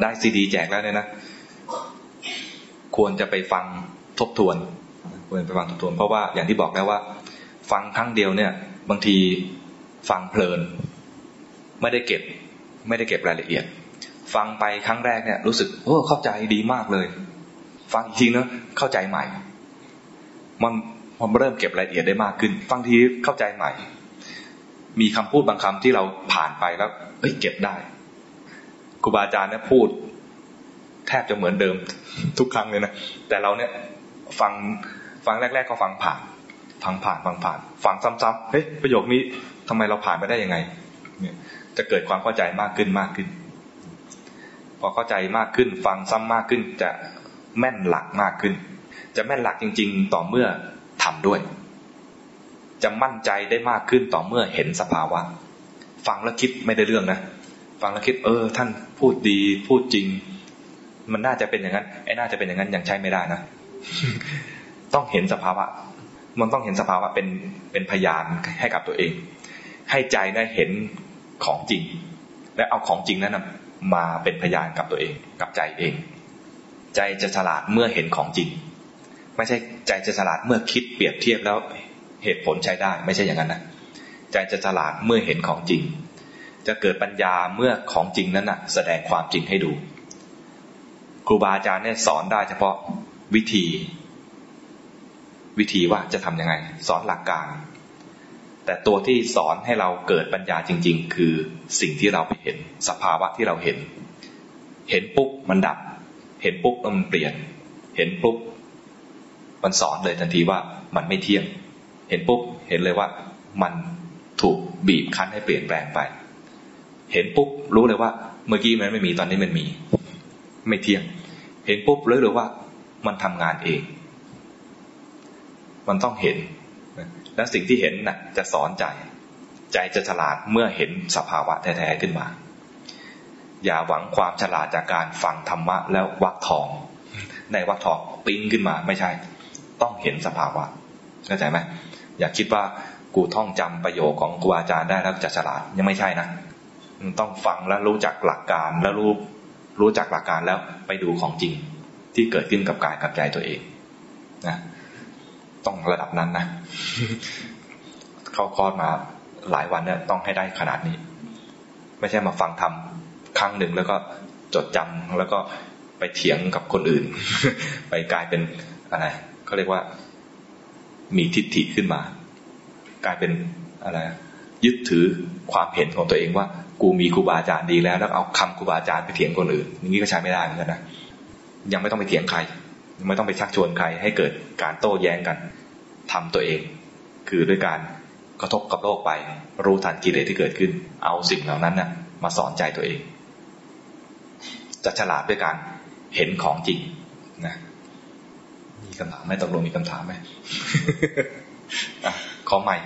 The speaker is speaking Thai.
ได้ซีดีแจกแล้วเนี่ยนะ ควรจะไปฟังทบทวน ควรไปฟังทบทวน เพราะว่าอย่างที่บอกแล้วว่า ฟังครั้งเดียวเนี่ย บางทีฟังเพลิน ไม่ได้เก็บ ไม่ได้เก็บรายละเอียด ฟังไปครั้งแรกเนี่ย รู้สึกโอ้เข้าใจดีมากเลย ฟังอีกทีเนาะเข้าใจใหม่ มันมันเริ่มเก็บรายละเอียดได้มากขึ้น ฟังทีเข้าใจใหม่ มีคำพูดบางคำที่เราผ่านไปแล้วเอ้ยเก็บได้ ครูบาอาจารย์เนี่ยพูด แทบจะเหมือนเดิมทุกครั้งเลยนะแต่เราเนี่ยฟังฟังแรก ๆ ก็ฟังผ่านฟังผ่านฟังผ่าน ฟังซ้ำๆเฮ้ยประโยคนี้ทำไมเราผ่านไปได้ยังไง เนี่ย จะเกิดความเข้าใจมากขึ้นมากขึ้น พอเข้าใจมากขึ้น ฟังซ้ำมากขึ้น จะแม่นหลักมากขึ้น จะแม่นหลักจริง ๆ ต่อเมื่อทำด้วย จะมั่นใจได้มากขึ้นต่อเมื่อเห็นสภาวะ ฟังแล้วคิดไม่ได้เรื่องนะ ฟังแล้วคิด เออ ท่านพูดดีพูดจริง มันน่าจะเป็นอย่างนั้นไอ้น่าจะเป็นอย่างนั้นยังใช้ไม่ได้นะต้องเห็นสภาวะ มันต้องเห็นสภาวะเป็นเป็นพยานให้กับตัวเอง ให้ใจได้เห็นของจริง และเอาของจริงนั้นมาเป็นพยานกับตัวเอง กับใจเอง ใจจะฉลาดเมื่อเห็นของจริง ไม่ใช่ใจจะฉลาดเมื่อคิดเปรียบเทียบแล้วเหตุผลใช้ได้ ไม่ใช่อย่างนั้นนะใจจะฉลาดเมื่อเห็นของจริง จะเกิดปัญญาเมื่อของจริงนั้นนะแสดงความจริงให้ดู ครูบาอาจารย์เนี่ยสอนได้เฉพาะวิธี วิธีว่าจะทํำยังไง สอนหลักการ แต่ตัวที่สอนให้เราเกิดปัญญาจริง ๆ คือสิ่งที่เราเห็น สภาวะที่เราเห็น เห็นปุ๊บมันดับ เห็นปุ๊บมันเปลี่ยน เห็นปุ๊บมันสอนเลยทันทีว่ามันไม่เที่ยง เห็นปุ๊บเห็นเลยว่ามันถูกบีบคั้นให้เปลี่ยนแปลงไป เห็นปุ๊บรู้เลยว่า เมื่อกี้มันไม่มีตอนนี้มันมี ไม่เที่ยง เห็นปุ๊บรู้เลยว่า มันทำงานเอง มันต้องเห็น และสิ่งที่เห็นน่ะ จะสอนใจ ใจจะฉลาดเมื่อเห็นสภาวะแท้ๆขึ้นมา อย่าหวังความฉลาดจากการฟังธรรมะแล้ววักทอง ในวักทองปิ้งขึ้นมาไม่ใช่ ต้องเห็นสภาวะเข้าใจไหมอย่าคิดว่ากูท่องจำประโยคของครูอาจารย์ได้แล้วจะฉลาดยังไม่ใช่นะ ต้องฟังแล้วรู้จักหลักการแล้วรู้รู้จักหลักการแล้วไปดูของจริงที่เกิดขึ้นกับกายกับใจตัวเองนะต้องระดับนั้นนะเข้าคอร์สมาหลายวันเนี่ยต้องให้ได้ขนาดนี้ ไม่ใช่มาฟังทำครั้งหนึ่งแล้วก็จดจำแล้วก็ไปเถียงกับคนอื่น ไปกลายเป็นอะไรเขาเรียกว่า มีทิฏฐิขึ้นมา กลายเป็นอะไรยึดถือความเห็นของตัวเองว่า กูมีครูบาอาจารย์ดีแล้ว แล้วเอาคำครูบาอาจารย์ไปเถียงคนอื่นอย่างนี้ก็ใช้ไม่ได้เหมือนกันนะยังไม่ต้องไปเถียงใครไม่ต้องไปชักชวนใคร ให้เกิดการโต้แย้งกันทำตัวเอง คือด้วยการกระทบกับโลกไป รู้ทันกิเลสที่เกิดขึ้น เอาสิ่งเหล่านั้นนะ่ะมาสอนใจตัวเอง จะฉลาดด้วยการเห็นของจริงนะมีคำถามไหมตกลงมีคำถามไหมขอใหม่